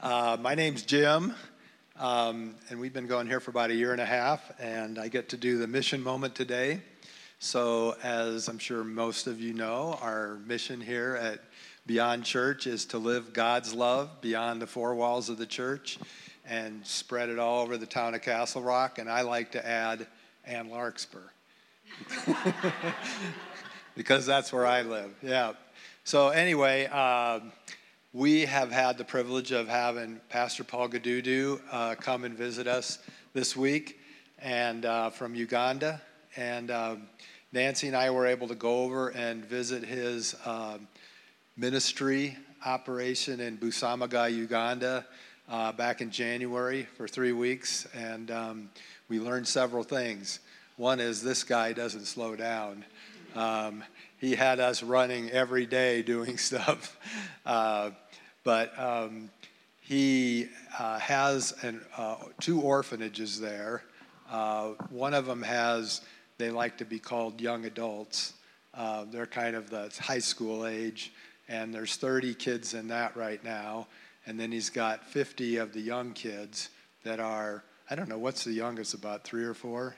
Uh, my name's Jim, um, and we've been going here for about a year and a half, and I get to do the mission moment today. So, as I'm sure most of you know, our mission here at Beyond Church is to live God's love beyond the four walls of the church and spread it all over the town of Castle Rock. And I like to add Ann Larkspur because that's where I live. Yeah. So, anyway, uh, we have had the privilege of having Pastor Paul Gidudu uh, come and visit us this week and uh, from Uganda. And um, Nancy and I were able to go over and visit his um, ministry operation in Busamaga, Uganda, uh, back in January for three weeks. And um, we learned several things. One is this guy doesn't slow down. He had us running every day doing stuff. Uh, but um, he uh, has an, uh, two orphanages there. Uh, one of them has, they like to be called young adults. Uh, they're kind of the high school age, and there's 30 kids in that right now. And then he's got 50 of the young kids that are, I don't know, what's the youngest, about three or four?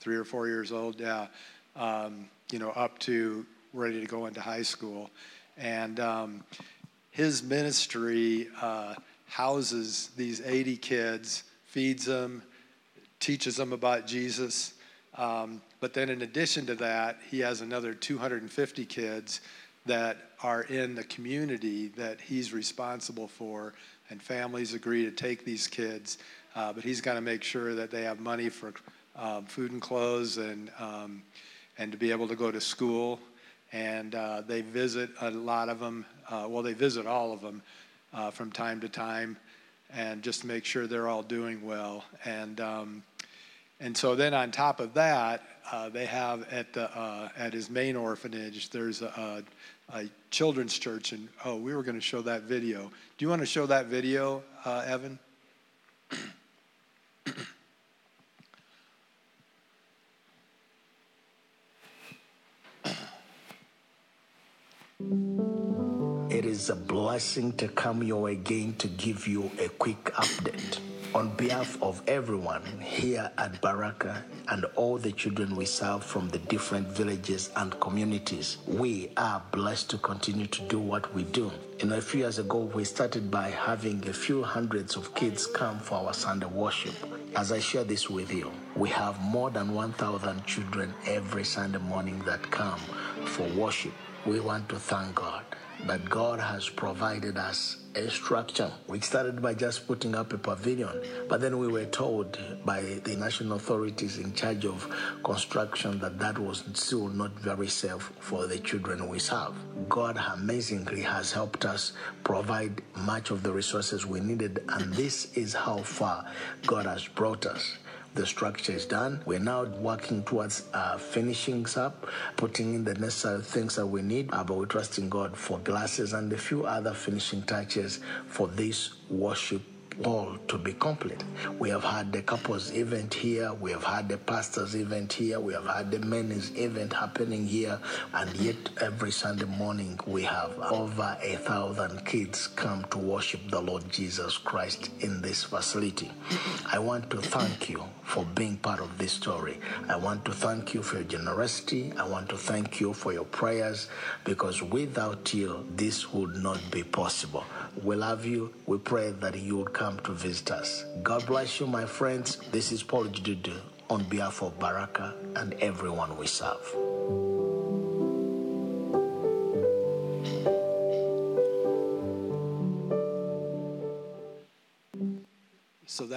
Three or four years old, yeah. Um, you know, up to ready to go into high school. And um, his ministry uh, houses these 80 kids, feeds them, teaches them about Jesus. Um, but then, in addition to that, he has another 250 kids that are in the community that he's responsible for, and families agree to take these kids. Uh, but he's got to make sure that they have money for um, food and clothes and um, and to be able to go to school and uh, they visit a lot of them. Uh, well, they visit all of them uh, from time to time, and just make sure they're all doing well. And um, and so then on top of that, uh, they have at the uh, at his main orphanage. There's a, a, children's church, and oh, we were going to show that video. Do you want to show that video, uh, Evan? It is a blessing to come your way again to give you a quick update. On behalf of everyone here at Baraka and all the children we serve from the different villages and communities, we are blessed to continue to do what we do. You know, a few years ago, we started by having a few hundreds of kids come for our Sunday worship. As I share this with you, we have more than 1,000 children every Sunday morning that come for worship we want to thank God that God has provided us a structure. We started by just putting up a pavilion, but then we were told by the national authorities in charge of construction that that was still not very safe for the children we serve. God amazingly has helped us provide much of the resources we needed, and this is how far God has brought us. The structure is done. We're now working towards uh, finishing up, putting in the necessary things that we need. Uh, but we're trusting God for glasses and a few other finishing touches for this worship all to be complete. We have had the couples event here, we have had the pastors event here, we have had the men's event happening here, and yet every Sunday morning we have over a thousand kids come to worship the Lord Jesus Christ in this facility. I want to thank you for being part of this story. I want to thank you for your generosity. I want to thank you for your prayers because without you, this would not be possible. We love you. We pray that you would come to visit us. God bless you, my friends. This is Paul Gidudu on behalf of Baraka and everyone we serve.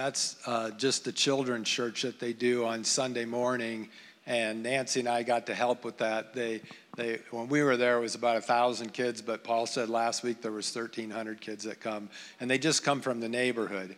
That's uh, just the children's church that they do on Sunday morning, and Nancy and I got to help with that. They, they, when we were there, it was about a thousand kids, but Paul said last week there was 1,300 kids that come, and they just come from the neighborhood.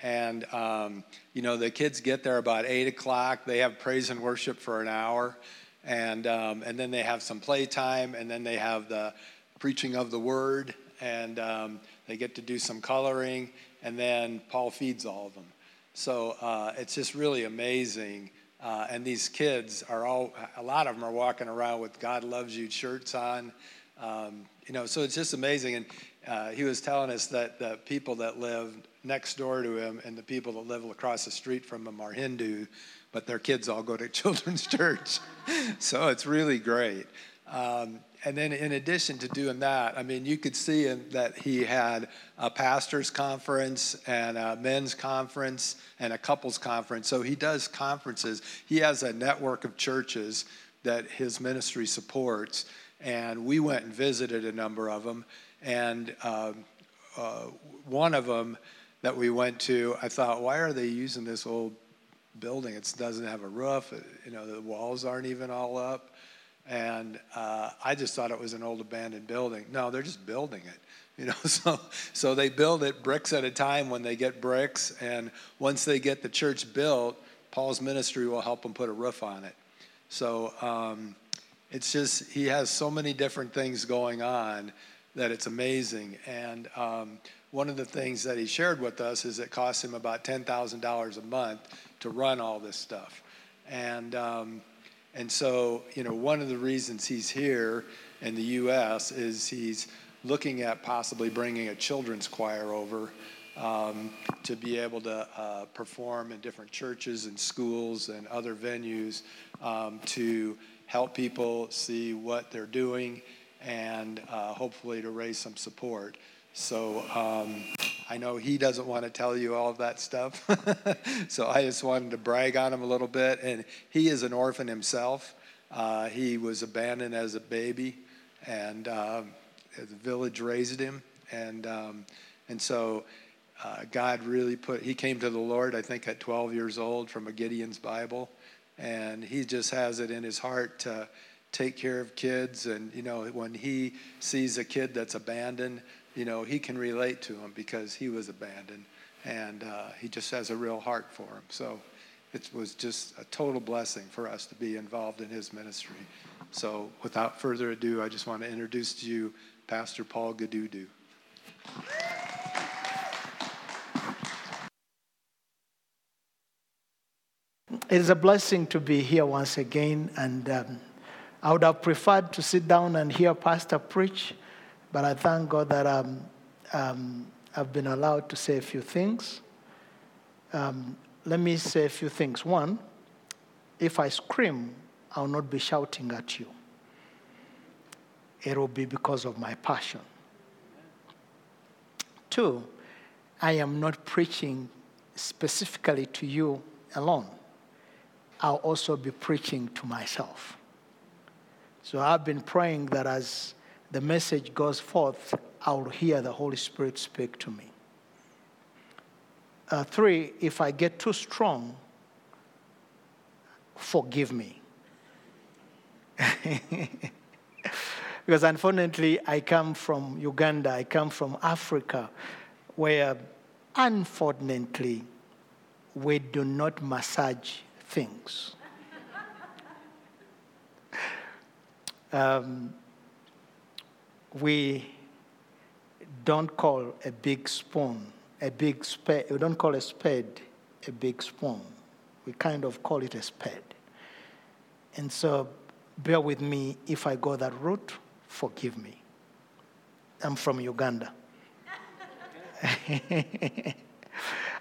And um, you know, the kids get there about eight o'clock. They have praise and worship for an hour, and um, and then they have some playtime, and then they have the preaching of the word, and um, they get to do some coloring, and then Paul feeds all of them. So uh, it's just really amazing. Uh, and these kids are all, a lot of them are walking around with God loves you shirts on. Um, you know, so it's just amazing. And uh, he was telling us that the people that live next door to him and the people that live across the street from him are Hindu, but their kids all go to children's church. so it's really great. Um, and then, in addition to doing that, I mean, you could see that he had a pastor's conference and a men's conference and a couples conference. So he does conferences. He has a network of churches that his ministry supports. And we went and visited a number of them. And um, uh, one of them that we went to, I thought, why are they using this old building? It doesn't have a roof. You know, the walls aren't even all up. And uh, I just thought it was an old abandoned building. No, they're just building it. You know, so so they build it bricks at a time when they get bricks, and once they get the church built, Paul's ministry will help them put a roof on it. So um, it's just he has so many different things going on that it's amazing. And um, one of the things that he shared with us is it costs him about ten thousand dollars a month to run all this stuff, and um, and so, you know, one of the reasons he's here in the U.S. is he's looking at possibly bringing a children's choir over um, to be able to uh, perform in different churches and schools and other venues um, to help people see what they're doing and uh, hopefully to raise some support. So um, I know he doesn't want to tell you all of that stuff. so I just wanted to brag on him a little bit. And he is an orphan himself. Uh, he was abandoned as a baby, and um, the village raised him. And, um, and so uh, God really put, he came to the Lord, I think, at 12 years old from a Gideon's Bible. And he just has it in his heart to take care of kids. And, you know, when he sees a kid that's abandoned, you know, he can relate to him because he was abandoned and uh, he just has a real heart for him. So it was just a total blessing for us to be involved in his ministry. So without further ado, I just want to introduce to you Pastor Paul Gidudu. It is a blessing to be here once again, and um, I would have preferred to sit down and hear Pastor preach but I thank God that um, um, I've been allowed to say a few things. Um, let me say a few things. One, if I scream, I'll not be shouting at you. It will be because of my passion. Two, I am not preaching specifically to you alone. I'll also be preaching to myself. So I've been praying that as the message goes forth, I will hear the Holy Spirit speak to me. Uh, three, if I get too strong, forgive me. because unfortunately, I come from Uganda, I come from Africa, where unfortunately, we do not massage things. um, we don't call a big spoon a big spade. We don't call a spade a big spoon. We kind of call it a spade. And so, bear with me if I go that route. Forgive me. I'm from Uganda.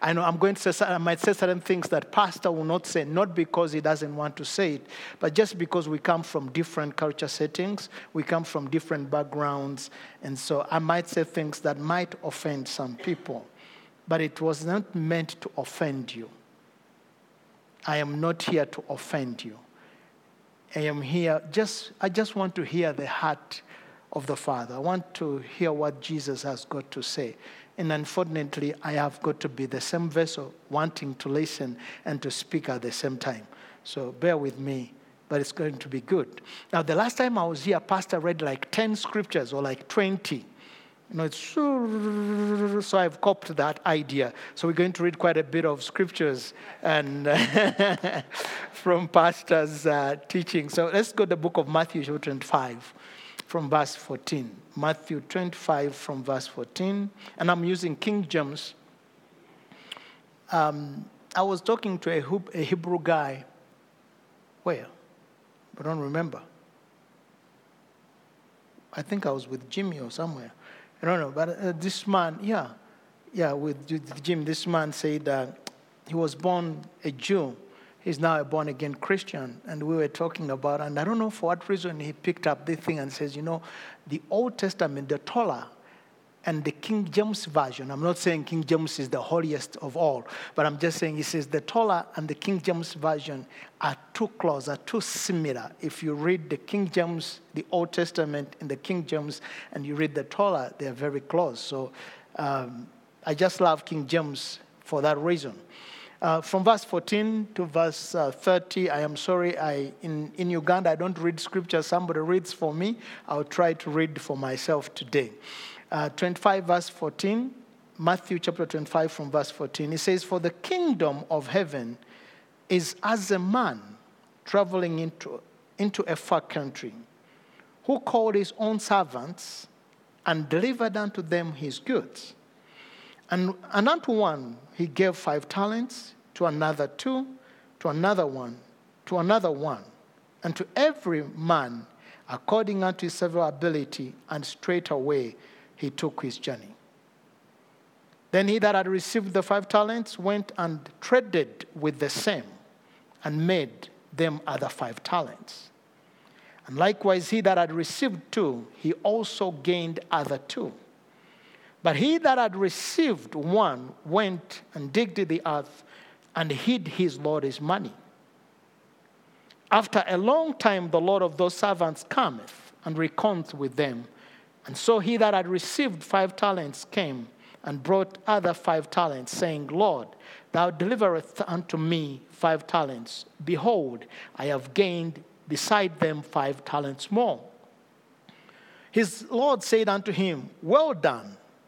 I know I'm going to say, I might say certain things that pastor will not say, not because he doesn't want to say it, but just because we come from different culture settings, we come from different backgrounds, and so I might say things that might offend some people, but it was not meant to offend you. I am not here to offend you. I am here just I just want to hear the heart of the Father. I want to hear what Jesus has got to say. And unfortunately, I have got to be the same vessel wanting to listen and to speak at the same time. So bear with me, but it's going to be good. Now, the last time I was here, Pastor read like 10 scriptures or like 20. You know, it's so, I've copied that idea. So we're going to read quite a bit of scriptures and from Pastor's uh, teaching. So let's go to the book of Matthew, chapter 25 from verse 14. Matthew 25 from verse 14. And I'm using King James. Um, I was talking to a, Hebrew guy. Where? I don't remember. I think I was with Jimmy or somewhere. I don't know, but uh, this man, yeah, yeah, with Jim, this man said that he was born a Jew. He's now a born again Christian. And we were talking about, and I don't know for what reason he picked up this thing and says, you know, the Old Testament, the Torah, and the King James Version. I'm not saying King James is the holiest of all, but I'm just saying he says the Torah and the King James Version are too close, are too similar. If you read the King James, the Old Testament in the King James, and you read the Torah, they are very close. So um, I just love King James for that reason. Uh, from verse 14 to verse uh, 30, I am sorry, I, in, in Uganda, I don't read scripture. Somebody reads for me. I'll try to read for myself today uh, 25, verse 14, Matthew chapter 25, from verse 14. It says, For the kingdom of heaven is as a man traveling into, into a far country, who called his own servants and delivered unto them his goods. And, and unto one he gave five talents, to another two, to another one, to another one, and to every man according unto his several ability, and straightway he took his journey. Then he that had received the five talents went and traded with the same and made them other five talents. And likewise, he that had received two, he also gained other two. But he that had received one went and digged the earth and hid his Lord's money. After a long time, the Lord of those servants cometh and reckoneth with them and so he that had received five talents came and brought other five talents, saying, Lord, thou deliverest unto me five talents. Behold, I have gained beside them five talents more. His Lord said unto him, Well done,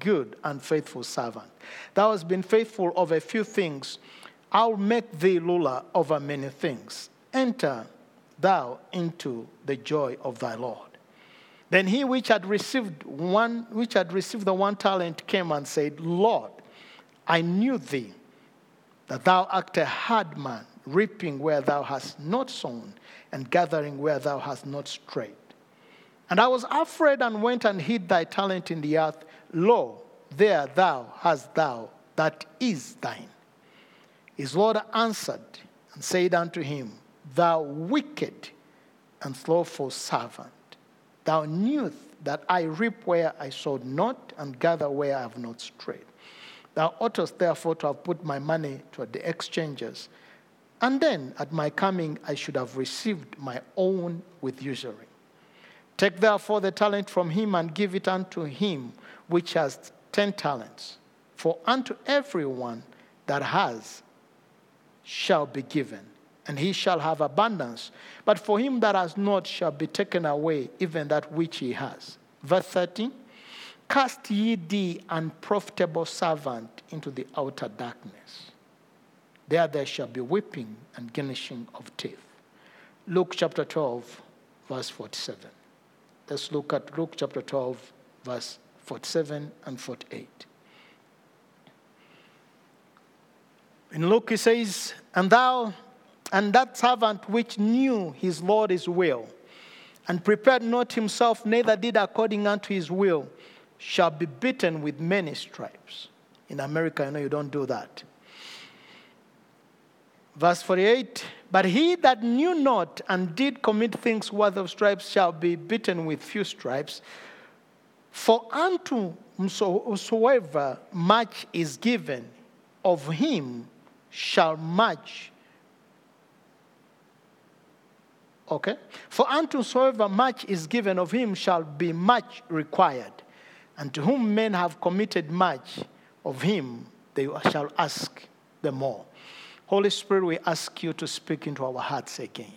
good and faithful servant. Thou hast been faithful over a few things. I'll make thee ruler over many things. Enter thou into the joy of thy Lord. Then he which had received one, which had received the one talent, came and said, Lord, I knew thee, that thou art a hard man, reaping where thou hast not sown, and gathering where thou hast not strayed. And I was afraid and went and hid thy talent in the earth. Lo, there thou hast thou that is thine. His Lord answered and said unto him, Thou wicked and slothful servant, thou knewest that I reap where I sowed not, and gather where I have not strayed. Thou oughtest therefore to have put my money toward the exchanges, and then at my coming I should have received my own with usury. Take therefore the talent from him and give it unto him which has ten talents. For unto everyone that has shall be given, and he shall have abundance. But for him that has not shall be taken away even that which he has. Verse 13. Cast ye the unprofitable servant into the outer darkness. There there shall be weeping and gnashing of teeth. Luke chapter 12, verse 47. Let's look at Luke chapter 12, verse 47 and 48. In Luke, he says, And thou, and that servant which knew his Lord Lord's will, and prepared not himself, neither did according unto his will, shall be beaten with many stripes. In America, I know you don't do that. Verse 48 But he that knew not and did commit things worth of stripes shall be beaten with few stripes. For unto whosoever much is given, of him shall much. Okay? For unto whosoever much is given, of him shall be much required. And to whom men have committed much, of him they shall ask the more. Holy Spirit, we ask you to speak into our hearts again.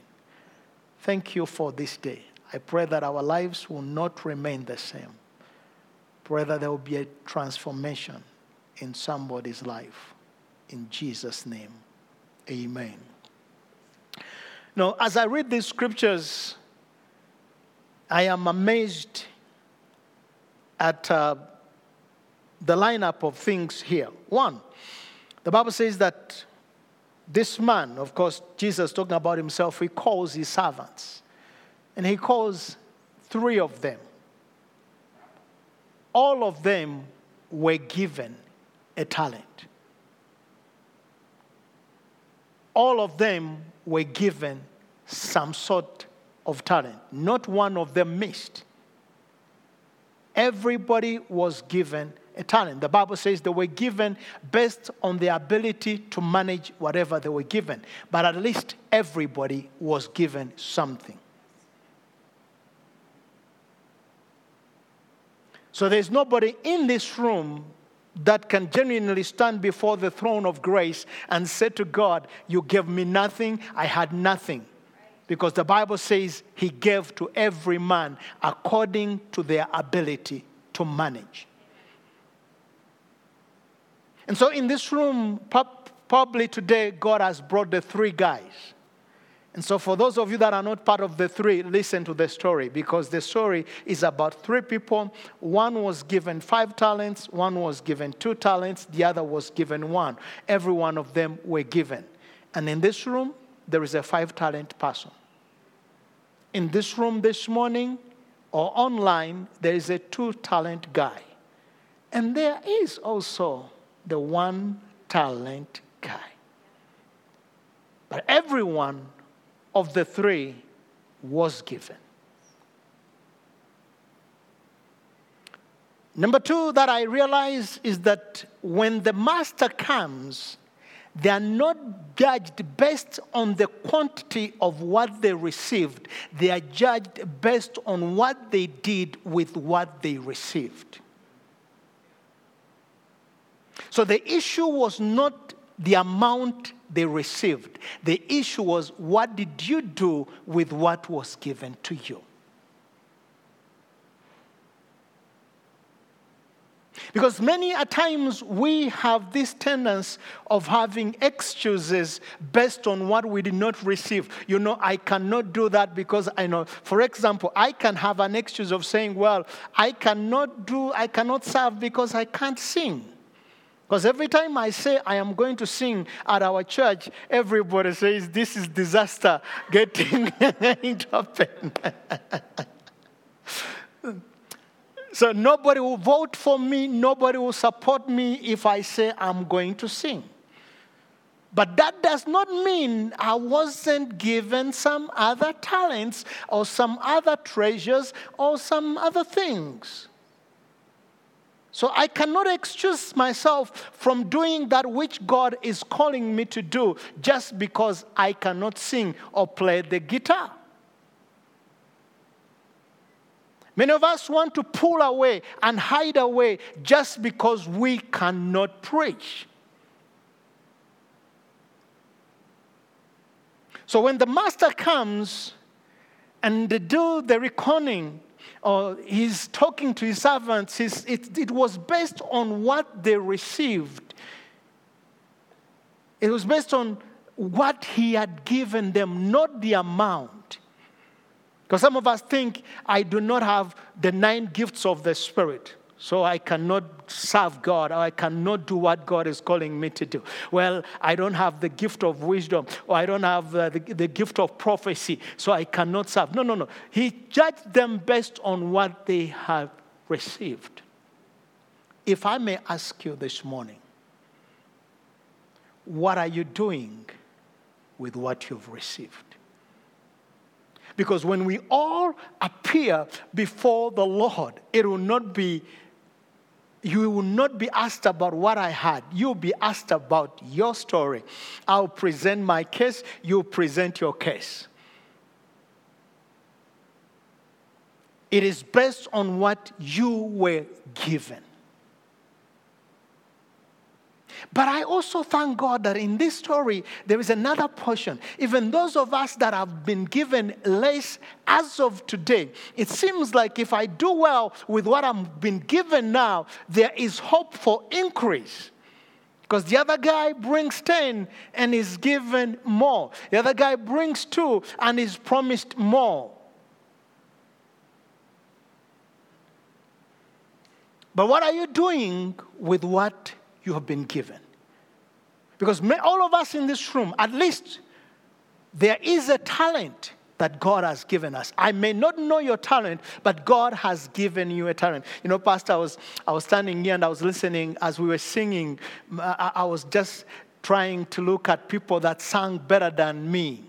Thank you for this day. I pray that our lives will not remain the same. That there will be a transformation in somebody's life. in Jesus' name. Amen. Now, as I read these scriptures, I am amazed at uh, the lineup of things here. One, the Bible says that this man, of course, Jesus talking about himself, he calls his servants. And he calls three of them. All of them were given a talent. All of them were given some sort of talent. Not one of them missed. Everybody was given a talent. The Bible says they were given based on their ability to manage whatever they were given. But at least everybody was given something. So there's nobody in this room that can genuinely stand before the throne of grace and say to God, You gave me nothing, I had nothing. Because the Bible says He gave to every man according to their ability to manage. And so in this room, probably today, God has brought the three guys and so, for those of you that are not part of the three, listen to the story because the story is about three people. One was given five talents, one was given two talents, the other was given one. Every one of them were given. And in this room, there is a five talent person. In this room this morning or online, there is a two talent guy. And there is also the one talent guy. But everyone of the three was given. Number two, that I realize is that when the master comes, they are not judged based on the quantity of what they received, they are judged based on what they did with what they received. So the issue was not the amount they received. The issue was what did you do with what was given to you? Because many a times we have this tendency of having excuses based on what we did not receive. You know, I cannot do that because I know, for example, I can have an excuse of saying, well, I cannot do, I cannot serve because I can't sing. Because every time I say I am going to sing at our church, everybody says this is disaster getting to happen. so nobody will vote for me, nobody will support me if I say I'm going to sing. But that does not mean I wasn't given some other talents or some other treasures or some other things. So I cannot excuse myself from doing that which God is calling me to do just because I cannot sing or play the guitar. Many of us want to pull away and hide away just because we cannot preach. So when the master comes and they do the reckoning, or he's talking to his servants, his, it, it was based on what they received. It was based on what he had given them, not the amount. Because some of us think, I do not have the nine gifts of the Spirit. So I cannot serve God or I cannot do what God is calling me to do. Well, I don't have the gift of wisdom or I don't have uh, the, the gift of prophecy, so I cannot serve. No, no, no. He judged them based on what they have received. If I may ask you this morning, what are you doing with what you've received? Because when we all appear before the Lord, it will not be you will not be asked about what I had. You'll be asked about your story. I'll present my case, you present your case. It is based on what you were given. But I also thank God that in this story, there is another portion. Even those of us that have been given less as of today, it seems like if I do well with what I'm been given now, there is hope for increase. Because the other guy brings 10 and is given more. The other guy brings two and is promised more. But what are you doing with what you have been given? Because all of us in this room, at least there is a talent that God has given us. I may not know your talent, but God has given you a talent. You know, Pastor, I was, I was standing here and I was listening as we were singing. I, I was just trying to look at people that sang better than me.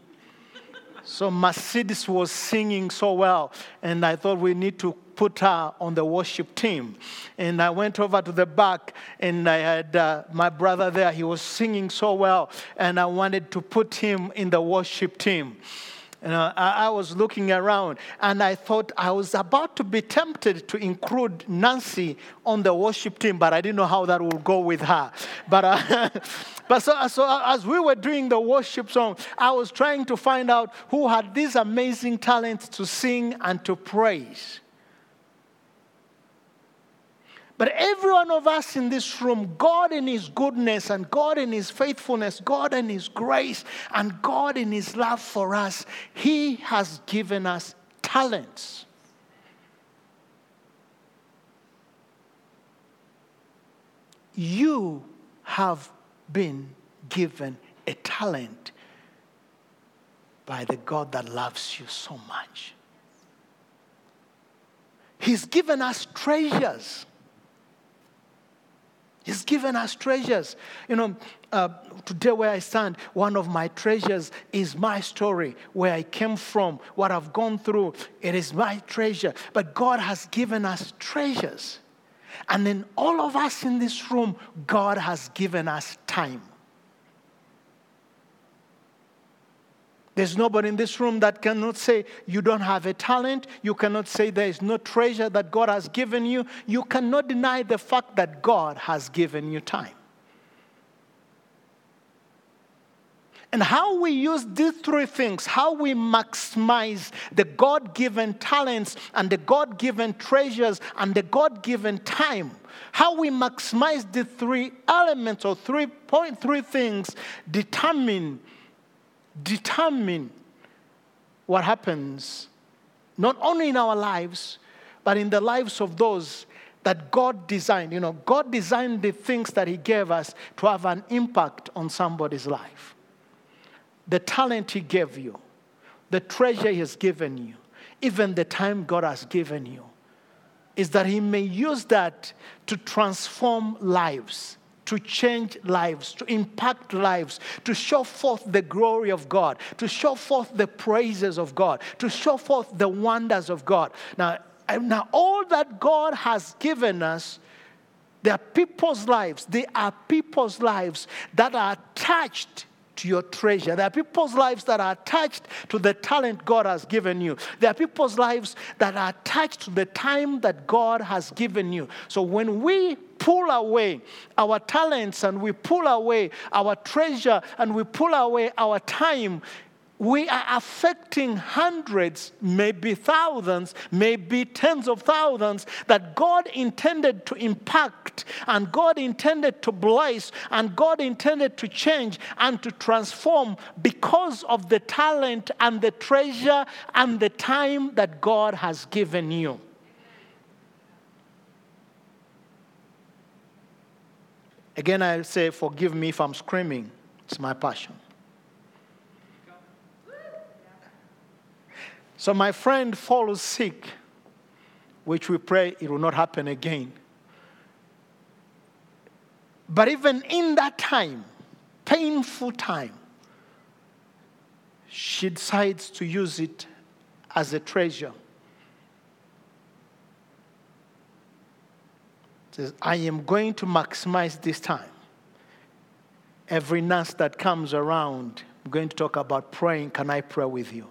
So Mercedes was singing so well, and I thought we need to put her on the worship team. And I went over to the back, and I had uh, my brother there. He was singing so well, and I wanted to put him in the worship team. You know, I, was looking around and I thought I was about to be tempted to include Nancy on the worship team, but I didn't know how that would go with her. But, uh, but so, so as we were doing the worship song, I was trying to find out who had these amazing talents to sing and to praise. But every one of us in this room, God in His goodness and God in His faithfulness, God in His grace and God in His love for us, He has given us talents. You have been given a talent by the God that loves you so much. He's given us treasures. He's given us treasures. You know, uh, today where I stand, one of my treasures is my story, where I came from, what I've gone through. It is my treasure. But God has given us treasures. And then all of us in this room, God has given us time. There's nobody in this room that cannot say you don't have a talent. You cannot say there is no treasure that God has given you. You cannot deny the fact that God has given you time. And how we use these three things, how we maximize the God given talents and the God given treasures and the God given time, how we maximize the three elements or 3.3 things determine determine what happens not only in our lives, but in the lives of those that God designed. You know, God designed the things that He gave us to have an impact on somebody's life. The talent He gave you, the treasure He has given you, even the time God has given you, is that He may use that to transform lives to change lives, to impact lives, to show forth the glory of God, to show forth the praises of God, to show forth the wonders of God. Now, now all that God has given us, there are people's lives, they are people's lives that are attached to your treasure. There are people's lives that are attached to the talent God has given you. There are people's lives that are attached to the time that God has given you. So when we pull away our talents and we pull away our treasure and we pull away our time, we are affecting hundreds, maybe thousands, maybe tens of thousands that God intended to impact and God intended to bless and God intended to change and to transform because of the talent and the treasure and the time that God has given you. Again, I say, forgive me if I'm screaming. It's my passion. So my friend falls sick, which we pray it will not happen again. But even in that time, painful time, she decides to use it as a treasure. Says, I am going to maximize this time. Every nurse that comes around, I'm going to talk about praying. Can I pray with you?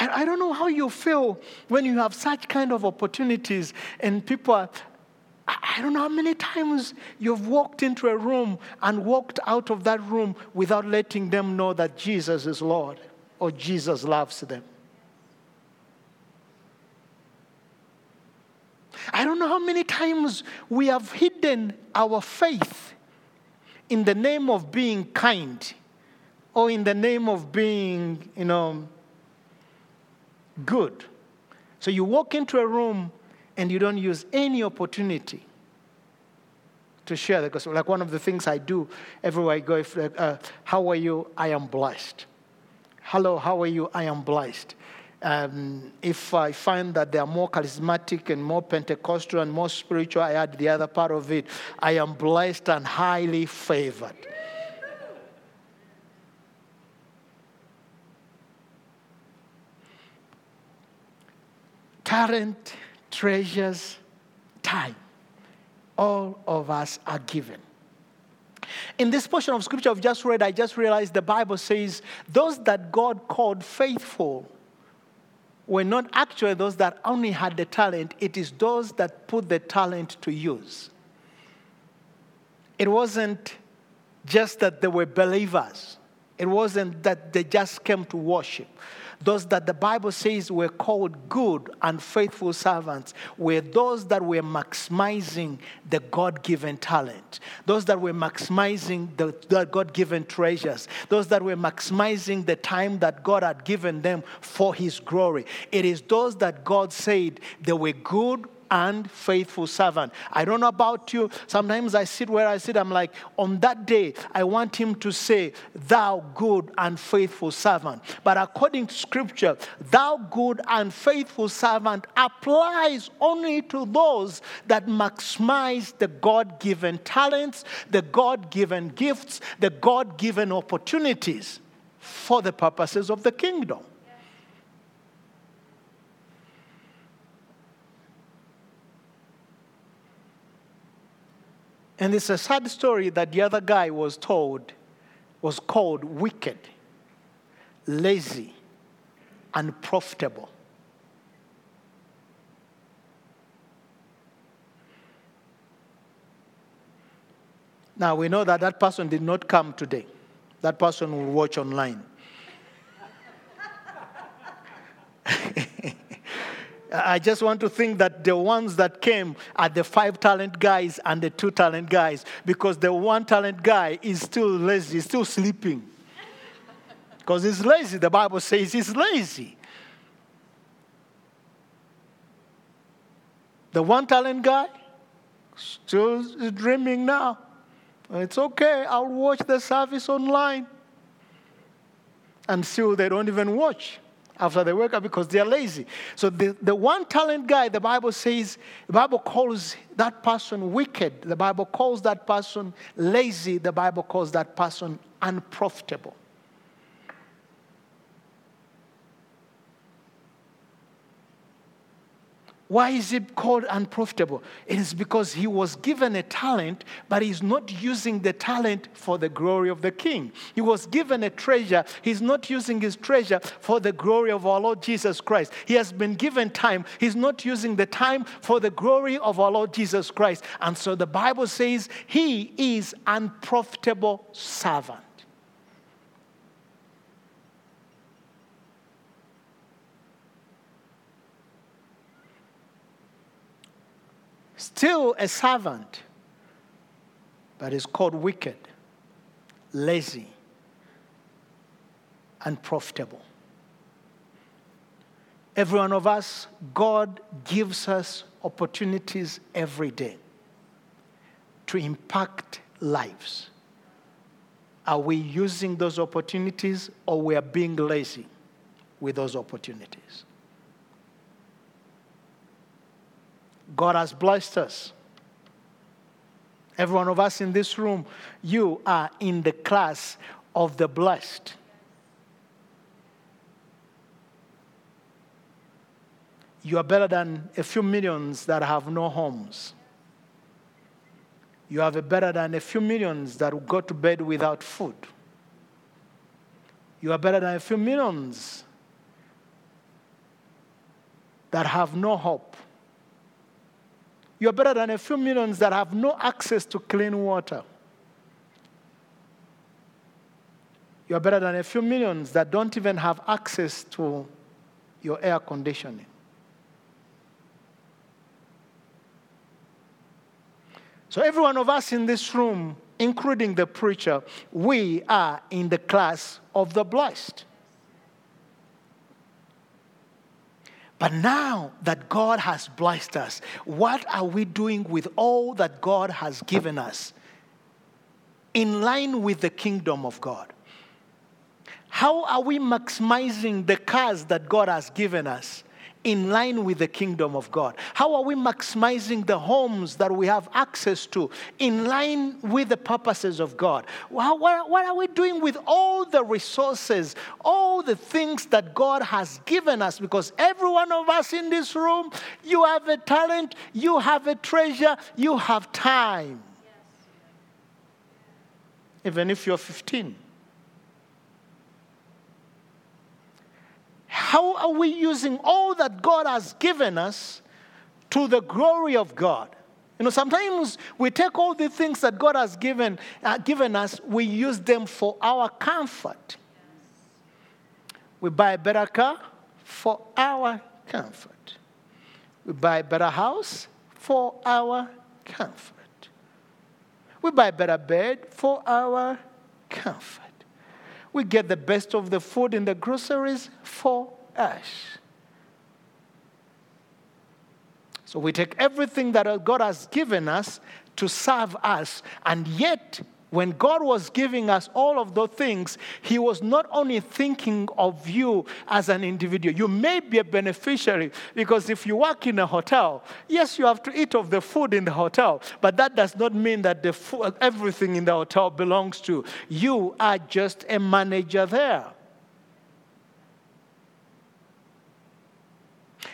I, I don't know how you feel when you have such kind of opportunities and people are, I don't know how many times you've walked into a room and walked out of that room without letting them know that Jesus is Lord or Jesus loves them. I don't know how many times we have hidden our faith in the name of being kind or in the name of being, you know, good. So you walk into a room and you don't use any opportunity to share the gospel. Like one of the things I do everywhere I go, if, uh, how are you? I am blessed. Hello, how are you? I am blessed. Um, if I find that they are more charismatic and more Pentecostal and more spiritual, I add the other part of it. I am blessed and highly favored. Talent, treasures, time. All of us are given. In this portion of scripture I've just read, I just realized the Bible says those that God called faithful were not actually those that only had the talent, it is those that put the talent to use. It wasn't just that they were believers, it wasn't that they just came to worship. Those that the Bible says were called good and faithful servants were those that were maximizing the God given talent, those that were maximizing the, the God given treasures, those that were maximizing the time that God had given them for His glory. It is those that God said they were good and faithful servant. I don't know about you. Sometimes I sit where I sit, I'm like, on that day, I want him to say, Thou good and faithful servant. But according to scripture, thou good and faithful servant applies only to those that maximize the God given talents, the God given gifts, the God given opportunities for the purposes of the kingdom. And it's a sad story that the other guy was told was called wicked, lazy, unprofitable. Now we know that that person did not come today. That person will watch online. I just want to think that the ones that came are the five talent guys and the two talent guys because the one talent guy is still lazy, still sleeping. Because he's lazy. The Bible says he's lazy. The one talent guy still is dreaming now. It's okay, I'll watch the service online. And still, they don't even watch after they wake up because they're lazy. So the, the one talent guy, the Bible says, the Bible calls that person wicked. The Bible calls that person lazy. The Bible calls that person unprofitable. Why is he called unprofitable? It is because he was given a talent, but he's not using the talent for the glory of the king. He was given a treasure, he's not using his treasure for the glory of our Lord Jesus Christ. He has been given time, he's not using the time for the glory of our Lord Jesus Christ. And so the Bible says he is unprofitable servant. Still a servant, but is called wicked, lazy, unprofitable. Every one of us, God gives us opportunities every day to impact lives. Are we using those opportunities or we are being lazy with those opportunities? God has blessed us. Every one of us in this room, you are in the class of the blessed. You are better than a few millions that have no homes. You are better than a few millions that go to bed without food. You are better than a few millions that have no hope. You're better than a few millions that have no access to clean water. You're better than a few millions that don't even have access to your air conditioning. So, every one of us in this room, including the preacher, we are in the class of the blessed. But now that God has blessed us, what are we doing with all that God has given us in line with the kingdom of God? How are we maximizing the cars that God has given us? In line with the kingdom of God? How are we maximizing the homes that we have access to in line with the purposes of God? What, are we doing with all the resources, all the things that God has given us? Because every one of us in this room, you have a talent, you have a treasure, you have time. Even if you're 15. How are we using all that God has given us to the glory of God? You know, sometimes we take all the things that God has given, uh, given us, we use them for our comfort. We buy a better car for our comfort. We buy a better house for our comfort. We buy a better bed for our comfort. We get the best of the food in the groceries for us. So we take everything that God has given us to serve us, and yet when God was giving us all of those things, He was not only thinking of you as an individual. You may be a beneficiary because if you work in a hotel, yes, you have to eat of the food in the hotel, but that does not mean that the food, everything in the hotel belongs to you. You are just a manager there.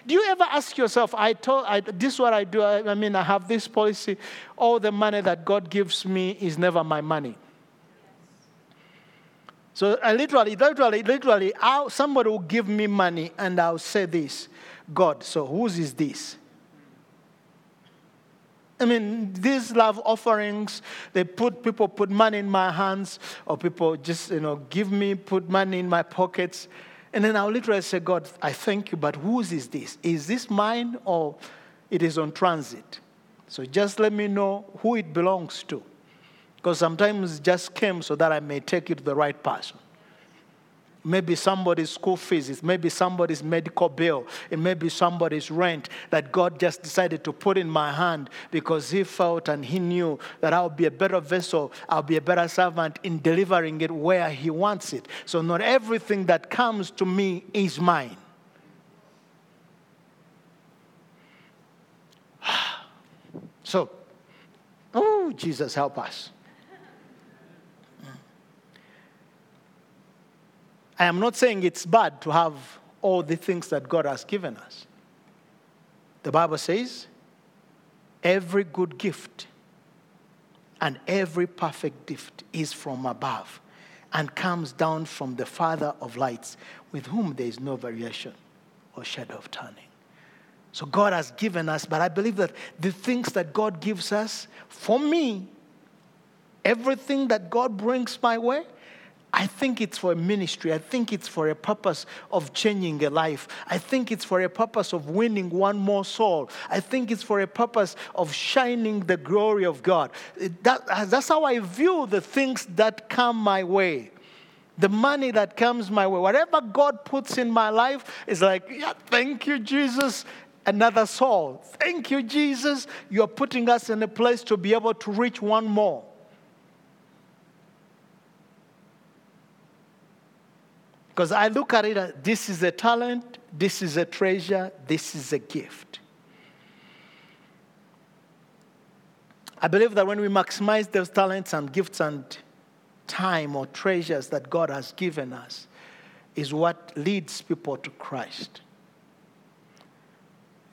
Do you ever ask yourself, I told, I, this is what I do. I, I mean, I have this policy. All the money that God gives me is never my money. So I literally, literally, literally, I'll, somebody will give me money and I'll say this God, so whose is this? I mean, these love offerings, they put people put money in my hands, or people just, you know, give me, put money in my pockets. And then I'll literally say, God, I thank you, but whose is this? Is this mine or it is on transit? So just let me know who it belongs to. Because sometimes it just came so that I may take it to the right person. Maybe somebody's school fees, it may be somebody's medical bill, it may be somebody's rent that God just decided to put in my hand because He felt and He knew that I'll be a better vessel, I'll be a better servant in delivering it where He wants it. So, not everything that comes to me is mine. So, oh, Jesus, help us. I am not saying it's bad to have all the things that God has given us. The Bible says, every good gift and every perfect gift is from above and comes down from the Father of lights, with whom there is no variation or shadow of turning. So God has given us, but I believe that the things that God gives us, for me, everything that God brings my way, I think it's for a ministry. I think it's for a purpose of changing a life. I think it's for a purpose of winning one more soul. I think it's for a purpose of shining the glory of God. That, uh, that's how I view the things that come my way. The money that comes my way, whatever God puts in my life is like, yeah, thank you, Jesus another soul. Thank you, Jesus. You're putting us in a place to be able to reach one more. Because I look at it as this is a talent, this is a treasure, this is a gift. I believe that when we maximize those talents and gifts and time or treasures that God has given us, is what leads people to Christ.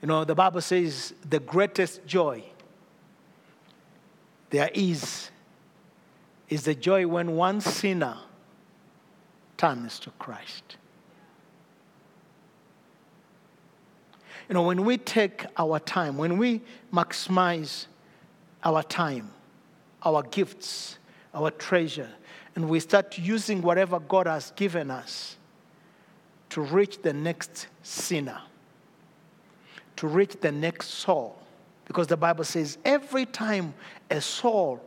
You know, the Bible says the greatest joy there is is the joy when one sinner turns to Christ. You know, when we take our time, when we maximize our time, our gifts, our treasure, and we start using whatever God has given us to reach the next sinner, to reach the next soul, Because the Bible says every time a soul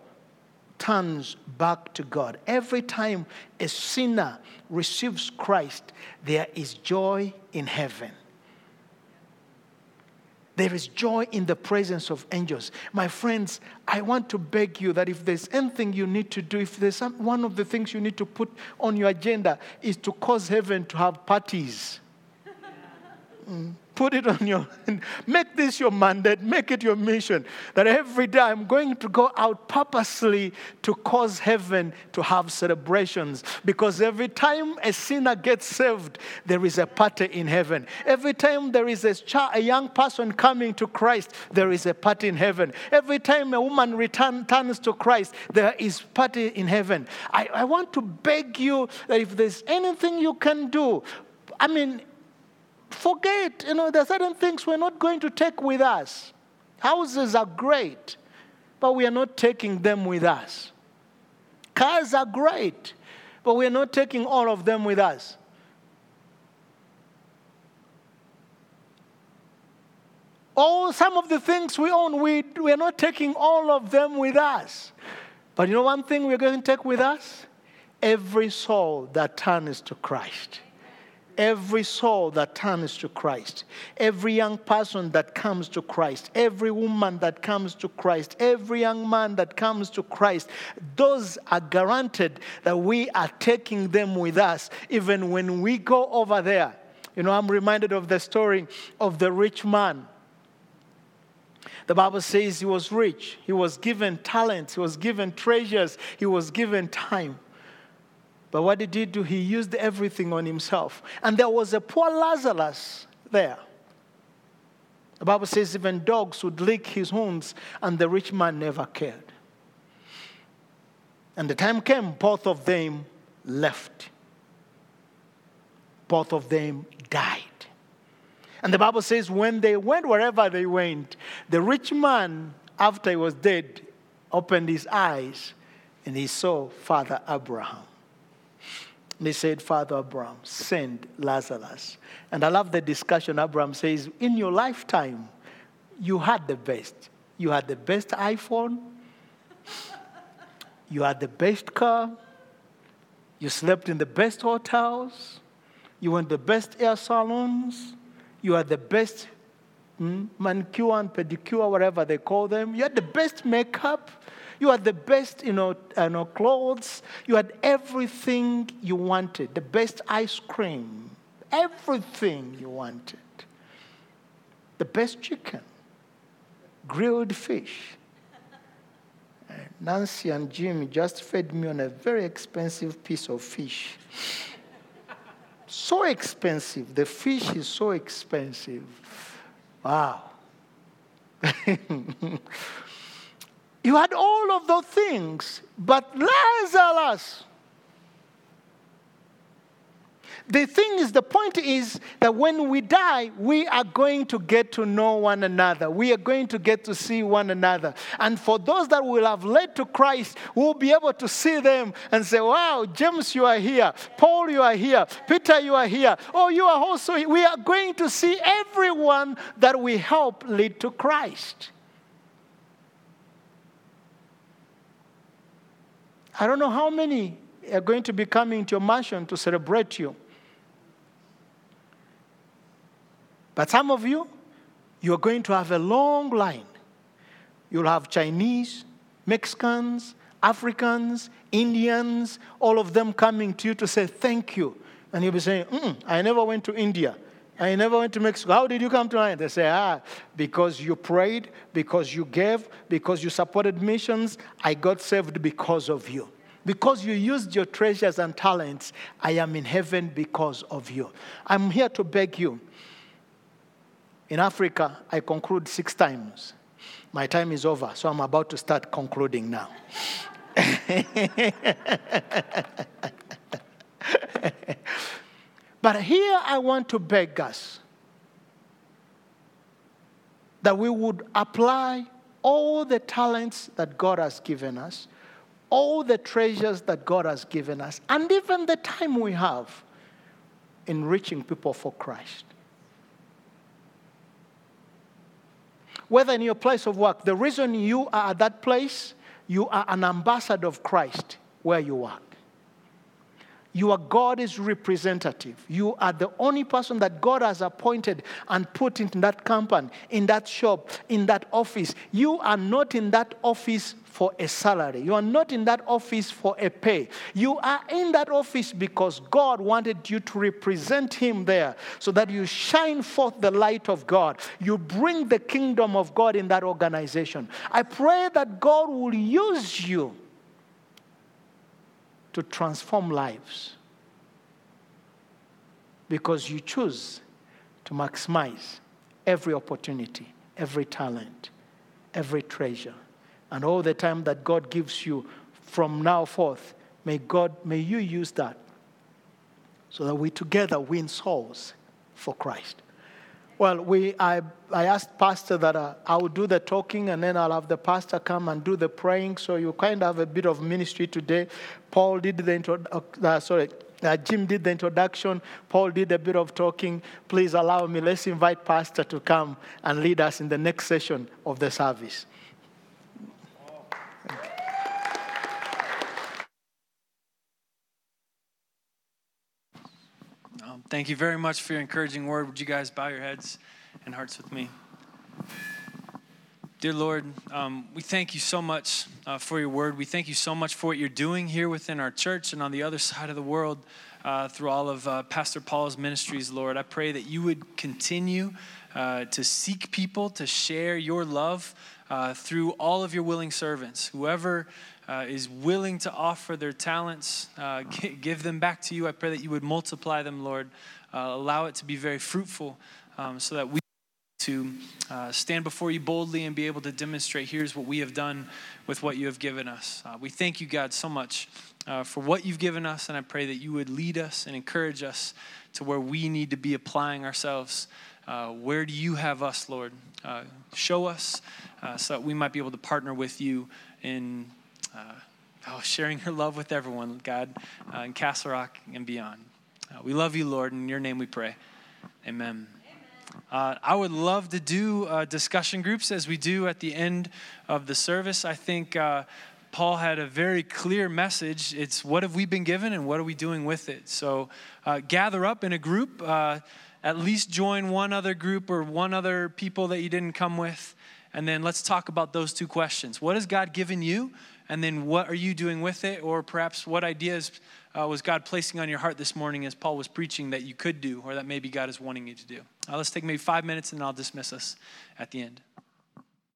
turns back to God, every time a sinner receives Christ, there is joy in heaven. There is joy in the presence of angels. My friends, I want to beg you that if there's anything you need to do, if there's some, one of the things you need to put on your agenda is to cause heaven to have parties. Mm put it on your make this your mandate. Make it your mission. That every day i'm going to go out purposely to cause heaven to have celebrations. Because every time a sinner gets saved there is a party in heaven. Every time there is a, child, a young person coming to christ there is a party in heaven. Every time a woman return, turns to christ there is party in heaven. I, I want to beg you that if there's anything you can do I mean, forget, you know, there are certain things we're not going to take with us. Houses are great, but we are not taking them with us. Cars are great, but we are not taking all of them with us. All some of the things we own, we, we are not taking all of them with us. But you know one thing we're going to take with us? Every soul that turns to Christ every soul that turns to Christ, every young person that comes to Christ, every woman that comes to Christ, every young man that comes to Christ, those are guaranteed that we are taking them with us even when we go over there. You know, I'm reminded of the story of the rich man. The Bible says he was rich. He was given talents. He was given treasures. He was given time. But what did he do? He used everything on himself. And there was a poor Lazarus there. The Bible says even dogs would lick his wounds, and the rich man never cared. And the time came, both of them left. Both of them died. And the Bible says when they went wherever they went, the rich man, after he was dead, opened his eyes and he saw Father Abraham. They said, Father Abraham, send Lazarus. And I love the discussion. Abraham says, In your lifetime, you had the best. You had the best iPhone, you had the best car, you slept in the best hotels, you went to the best hair salons, you had the best mm, manicure and pedicure, whatever they call them, you had the best makeup. You had the best, you know, you know, clothes. You had everything you wanted. The best ice cream. Everything you wanted. The best chicken. Grilled fish. Nancy and Jimmy just fed me on a very expensive piece of fish. so expensive. The fish is so expensive. Wow. You had all of those things, but Lazarus. The thing is, the point is that when we die, we are going to get to know one another. We are going to get to see one another. And for those that will have led to Christ, we'll be able to see them and say, Wow, James, you are here. Paul, you are here. Peter, you are here. Oh, you are also here. We are going to see everyone that we help lead to Christ. I don't know how many are going to be coming to your mansion to celebrate you. But some of you, you're going to have a long line. You'll have Chinese, Mexicans, Africans, Indians, all of them coming to you to say thank you. And you'll be saying, mm, I never went to India. I never went to Mexico. How did you come to Ireland? They say, ah, because you prayed, because you gave, because you supported missions. I got saved because of you. Because you used your treasures and talents, I am in heaven because of you. I'm here to beg you. In Africa, I conclude six times. My time is over, so I'm about to start concluding now. But here I want to beg us that we would apply all the talents that God has given us, all the treasures that God has given us, and even the time we have in reaching people for Christ. Whether in your place of work, the reason you are at that place, you are an ambassador of Christ where you work. You are God's representative. You are the only person that God has appointed and put in that company, in that shop, in that office. You are not in that office for a salary. You are not in that office for a pay. You are in that office because God wanted you to represent Him there so that you shine forth the light of God. You bring the kingdom of God in that organization. I pray that God will use you to transform lives because you choose to maximize every opportunity, every talent, every treasure, and all the time that God gives you from now forth. May God, may you use that so that we together win souls for Christ. Well, we, I, I asked Pastor that uh, I would do the talking and then I'll have the pastor come and do the praying. So you kind of have a bit of ministry today. Paul did the intro, uh, uh, sorry, uh, Jim did the introduction. Paul did a bit of talking. Please allow me. Let's invite Pastor to come and lead us in the next session of the service. Thank you very much for your encouraging word. Would you guys bow your heads and hearts with me? Dear Lord, um, we thank you so much uh, for your word. We thank you so much for what you're doing here within our church and on the other side of the world uh, through all of uh, Pastor Paul's ministries, Lord. I pray that you would continue uh, to seek people to share your love uh, through all of your willing servants. Whoever uh, is willing to offer their talents, uh, give them back to you. I pray that you would multiply them, Lord. Uh, allow it to be very fruitful um, so that we to uh, stand before you boldly and be able to demonstrate here's what we have done with what you have given us. Uh, we thank you, God, so much uh, for what you've given us, and I pray that you would lead us and encourage us to where we need to be applying ourselves. where do you have us, Lord? show us so that we might be able to partner with you in uh, oh, sharing your love with everyone, God, uh, in Castle Rock and beyond. Uh, we love you, Lord. In your name we pray. Amen. Uh, I would love to do uh, discussion groups as we do at the end of the service. I think uh, Paul had a very clear message. It's what have we been given and what are we doing with it? So uh, gather up in a group, uh, at least join one other group or one other people that you didn't come with, and then let's talk about those two questions. What has God given you? And then what are you doing with it? Or perhaps what ideas uh, was God placing on your heart this morning as Paul was preaching that you could do, or that maybe God is wanting you to do? Uh, let's take maybe five minutes and I'll dismiss us at the end.